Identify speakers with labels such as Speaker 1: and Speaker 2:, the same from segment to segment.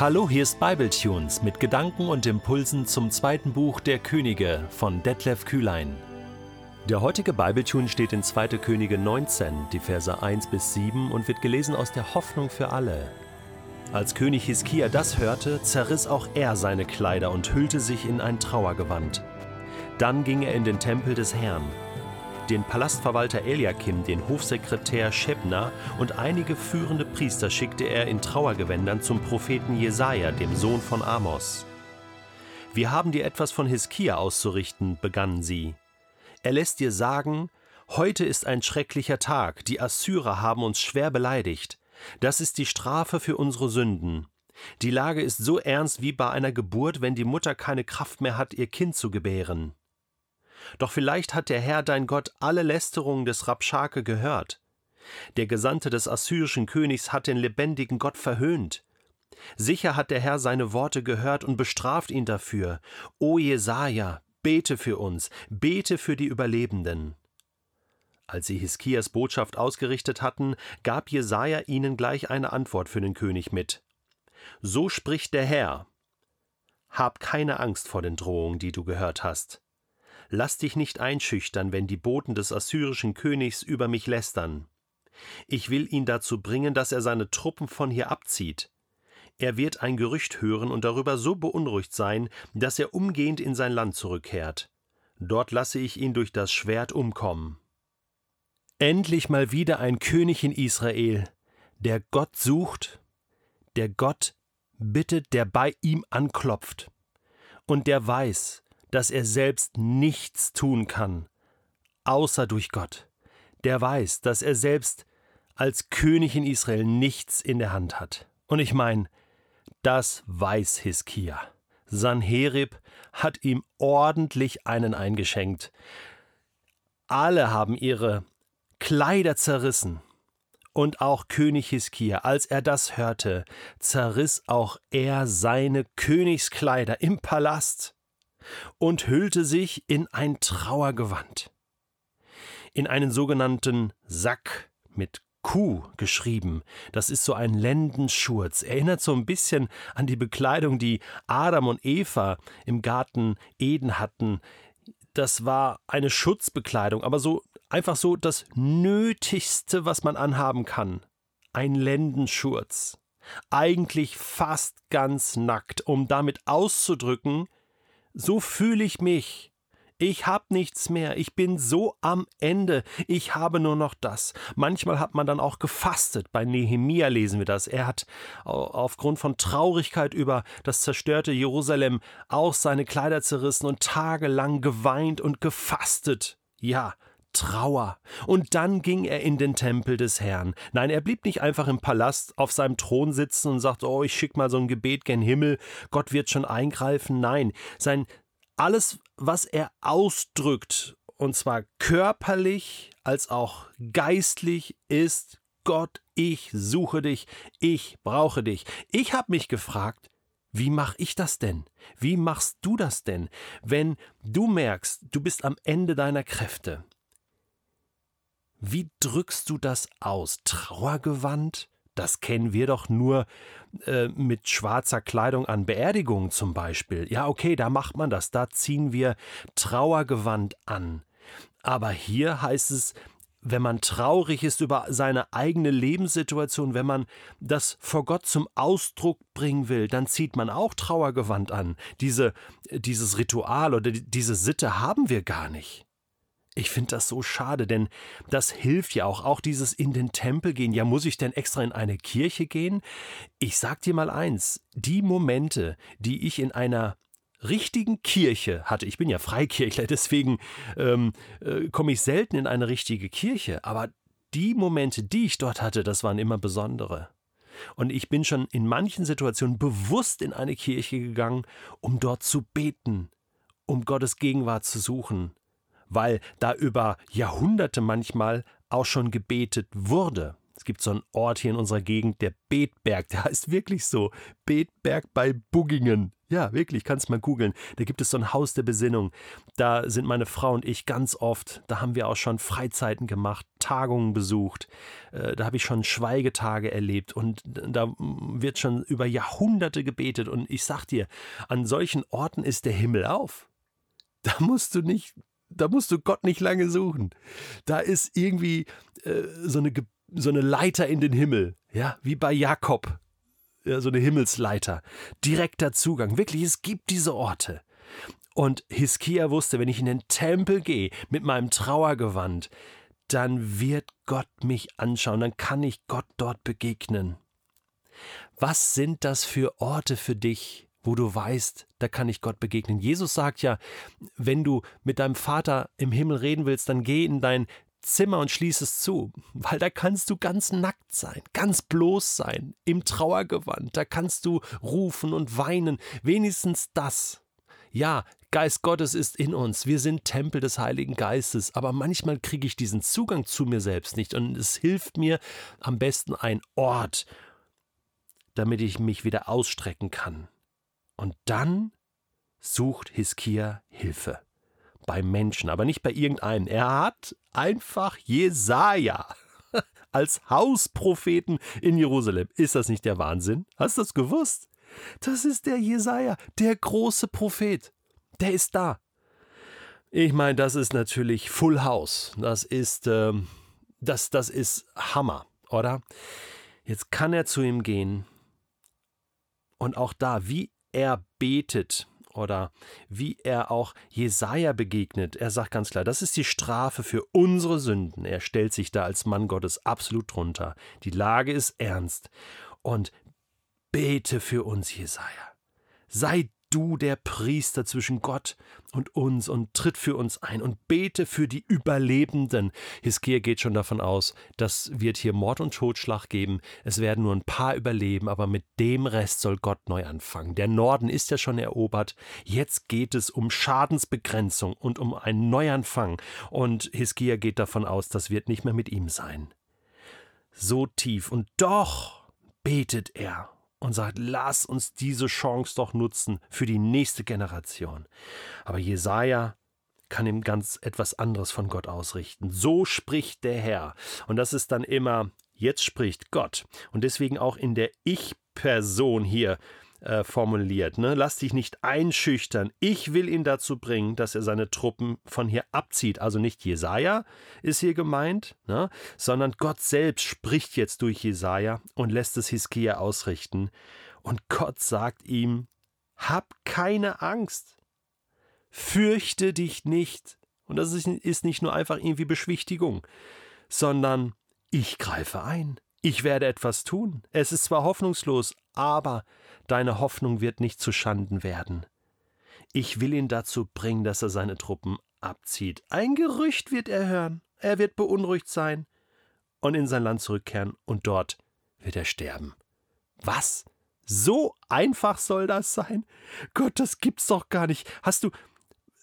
Speaker 1: Hallo, hier ist Bibletunes mit Gedanken und Impulsen zum zweiten Buch der Könige von Detlef Kühlein. Der heutige Bibletune steht in 2. Könige 19, die Verse 1 bis 7 und wird gelesen aus der Hoffnung für alle. Als König Hiskia das hörte, zerriss auch er seine Kleider und hüllte sich in ein Trauergewand. Dann ging er in den Tempel des Herrn. Den Palastverwalter Eliakim, den Hofsekretär Schebna und einige führende Priester schickte er in Trauergewändern zum Propheten Jesaja, dem Sohn von Amos. Wir haben dir etwas von Hiskia auszurichten, begannen sie. Er lässt dir sagen, heute ist ein schrecklicher Tag, die Assyrer haben uns schwer beleidigt. Das ist die Strafe für unsere Sünden. Die Lage ist so ernst wie bei einer Geburt, wenn die Mutter keine Kraft mehr hat, ihr Kind zu gebären. Doch vielleicht hat der Herr dein Gott alle Lästerungen des Rabschake gehört. Der Gesandte des assyrischen Königs hat den lebendigen Gott verhöhnt. Sicher hat der Herr seine Worte gehört und bestraft ihn dafür. O Jesaja, bete für uns, bete für die Überlebenden. Als sie Hiskias Botschaft ausgerichtet hatten, gab Jesaja ihnen gleich eine Antwort für den König mit. So spricht der Herr: Hab keine Angst vor den Drohungen, die du gehört hast. Lass dich nicht einschüchtern, wenn die Boten des assyrischen Königs über mich lästern. Ich will ihn dazu bringen, dass er seine Truppen von hier abzieht. Er wird ein Gerücht hören und darüber so beunruhigt sein, dass er umgehend in sein Land zurückkehrt. Dort lasse ich ihn durch das Schwert umkommen. Endlich mal wieder ein König in Israel, der Gott sucht, der Gott bittet, der bei ihm anklopft und der weiß, dass er selbst nichts tun kann, außer durch Gott. Der weiß, dass er selbst als König in Israel nichts in der Hand hat. Und ich meine, das weiß Hiskia. Sanherib hat ihm ordentlich einen eingeschenkt. Alle haben ihre Kleider zerrissen. Und auch König Hiskia, als er das hörte, zerriss auch er seine Königskleider im Palast und hüllte sich in ein Trauergewand. In einen sogenannten Sack mit Kuh geschrieben. Das ist so ein Lendenschurz. Erinnert so ein bisschen an die Bekleidung, die Adam und Eva im Garten Eden hatten. Das war eine Schutzbekleidung, aber so einfach so das Nötigste, was man anhaben kann. Ein Lendenschurz. Eigentlich fast ganz nackt, um damit auszudrücken, so fühle ich mich. Ich hab nichts mehr, ich bin so am Ende, ich habe nur noch das. Manchmal hat man dann auch gefastet, bei Nehemia lesen wir das. Er hat aufgrund von Traurigkeit über das zerstörte Jerusalem auch seine Kleider zerrissen und tagelang geweint und gefastet. Ja, Trauer. Und dann ging er in den Tempel des Herrn. Nein, er blieb nicht einfach im Palast auf seinem Thron sitzen und sagte, oh, ich schick mal so ein Gebet gen Himmel, Gott wird schon eingreifen. Nein, sein alles, was er ausdrückt, und zwar körperlich als auch geistlich, ist Gott, ich suche dich, ich brauche dich. Ich habe mich gefragt, wie mache ich das denn? Wie machst du das denn, wenn du merkst, du bist am Ende deiner Kräfte? Wie drückst du das aus? Trauergewand? Das kennen wir doch nur äh, mit schwarzer Kleidung an Beerdigungen zum Beispiel. Ja, okay, da macht man das, da ziehen wir Trauergewand an. Aber hier heißt es, wenn man traurig ist über seine eigene Lebenssituation, wenn man das vor Gott zum Ausdruck bringen will, dann zieht man auch Trauergewand an. Diese, dieses Ritual oder diese Sitte haben wir gar nicht. Ich finde das so schade, denn das hilft ja auch, auch dieses in den Tempel gehen. Ja, muss ich denn extra in eine Kirche gehen? Ich sag dir mal eins, die Momente, die ich in einer richtigen Kirche hatte, ich bin ja Freikirchler, deswegen ähm, äh, komme ich selten in eine richtige Kirche, aber die Momente, die ich dort hatte, das waren immer besondere. Und ich bin schon in manchen Situationen bewusst in eine Kirche gegangen, um dort zu beten, um Gottes Gegenwart zu suchen, weil da über Jahrhunderte manchmal auch schon gebetet wurde. Es gibt so einen Ort hier in unserer Gegend, der Betberg, der heißt wirklich so, Betberg bei Buggingen. Ja, wirklich, kannst mal googeln. Da gibt es so ein Haus der Besinnung. Da sind meine Frau und ich ganz oft. Da haben wir auch schon Freizeiten gemacht, Tagungen besucht. Äh, da habe ich schon Schweigetage erlebt und da wird schon über Jahrhunderte gebetet. Und ich sag dir, an solchen Orten ist der Himmel auf. Da musst du nicht, da musst du Gott nicht lange suchen. Da ist irgendwie äh, so eine so eine Leiter in den Himmel, ja, wie bei Jakob so eine Himmelsleiter, direkter Zugang. Wirklich, es gibt diese Orte. Und Hiskia wusste, wenn ich in den Tempel gehe mit meinem Trauergewand, dann wird Gott mich anschauen, dann kann ich Gott dort begegnen. Was sind das für Orte für dich, wo du weißt, da kann ich Gott begegnen? Jesus sagt ja, wenn du mit deinem Vater im Himmel reden willst, dann geh in dein Zimmer und schließ es zu, weil da kannst du ganz nackt sein, ganz bloß sein, im Trauergewand, da kannst du rufen und weinen, wenigstens das. Ja, Geist Gottes ist in uns, wir sind Tempel des Heiligen Geistes, aber manchmal kriege ich diesen Zugang zu mir selbst nicht und es hilft mir am besten ein Ort, damit ich mich wieder ausstrecken kann. Und dann sucht Hiskia Hilfe bei Menschen, aber nicht bei irgendeinem. Er hat einfach Jesaja als Hauspropheten in Jerusalem. Ist das nicht der Wahnsinn? Hast du das gewusst? Das ist der Jesaja, der große Prophet. Der ist da. Ich meine, das ist natürlich Full House. Das ist, ähm, das, das ist Hammer, oder? Jetzt kann er zu ihm gehen und auch da, wie er betet, oder wie er auch Jesaja begegnet. Er sagt ganz klar, das ist die Strafe für unsere Sünden. Er stellt sich da als Mann Gottes absolut drunter. Die Lage ist ernst. Und bete für uns, Jesaja. Sei du der Priester zwischen Gott und uns und tritt für uns ein und bete für die Überlebenden. Hiskia geht schon davon aus, das wird hier Mord und Totschlag geben. Es werden nur ein paar überleben, aber mit dem Rest soll Gott neu anfangen. Der Norden ist ja schon erobert. Jetzt geht es um Schadensbegrenzung und um einen Neuanfang. Und Hiskia geht davon aus, das wird nicht mehr mit ihm sein. So tief und doch betet er und sagt, lass uns diese Chance doch nutzen für die nächste Generation. Aber Jesaja kann ihm ganz etwas anderes von Gott ausrichten. So spricht der Herr. Und das ist dann immer, jetzt spricht Gott. Und deswegen auch in der Ich-Person hier äh, formuliert. Ne? Lass dich nicht einschüchtern. Ich will ihn dazu bringen, dass er seine Truppen von hier abzieht. Also nicht Jesaja ist hier gemeint, ne? sondern Gott selbst spricht jetzt durch Jesaja und lässt es Hiskia ausrichten. Und Gott sagt ihm: Hab keine Angst. Fürchte dich nicht. Und das ist nicht nur einfach irgendwie Beschwichtigung, sondern ich greife ein. Ich werde etwas tun. Es ist zwar hoffnungslos, aber deine Hoffnung wird nicht zu Schanden werden. Ich will ihn dazu bringen, dass er seine Truppen abzieht. Ein Gerücht wird er hören. Er wird beunruhigt sein und in sein Land zurückkehren und dort wird er sterben. Was? So einfach soll das sein? Gott, das gibt's doch gar nicht. Hast du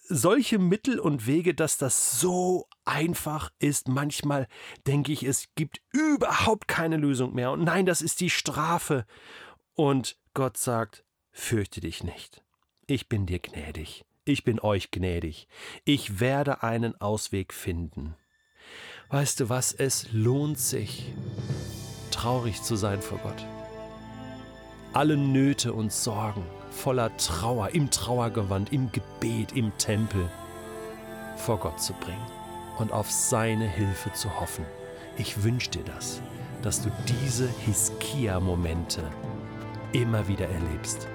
Speaker 1: solche Mittel und Wege, dass das so einfach ist? Manchmal denke ich, es gibt überhaupt keine Lösung mehr. Und nein, das ist die Strafe. Und Gott sagt, fürchte dich nicht. Ich bin dir gnädig. Ich bin euch gnädig. Ich werde einen Ausweg finden. Weißt du was, es lohnt sich, traurig zu sein vor Gott. Alle Nöte und Sorgen voller Trauer, im Trauergewand, im Gebet, im Tempel vor Gott zu bringen und auf seine Hilfe zu hoffen. Ich wünsche dir das, dass du diese Hiskia-Momente immer wieder erlebst.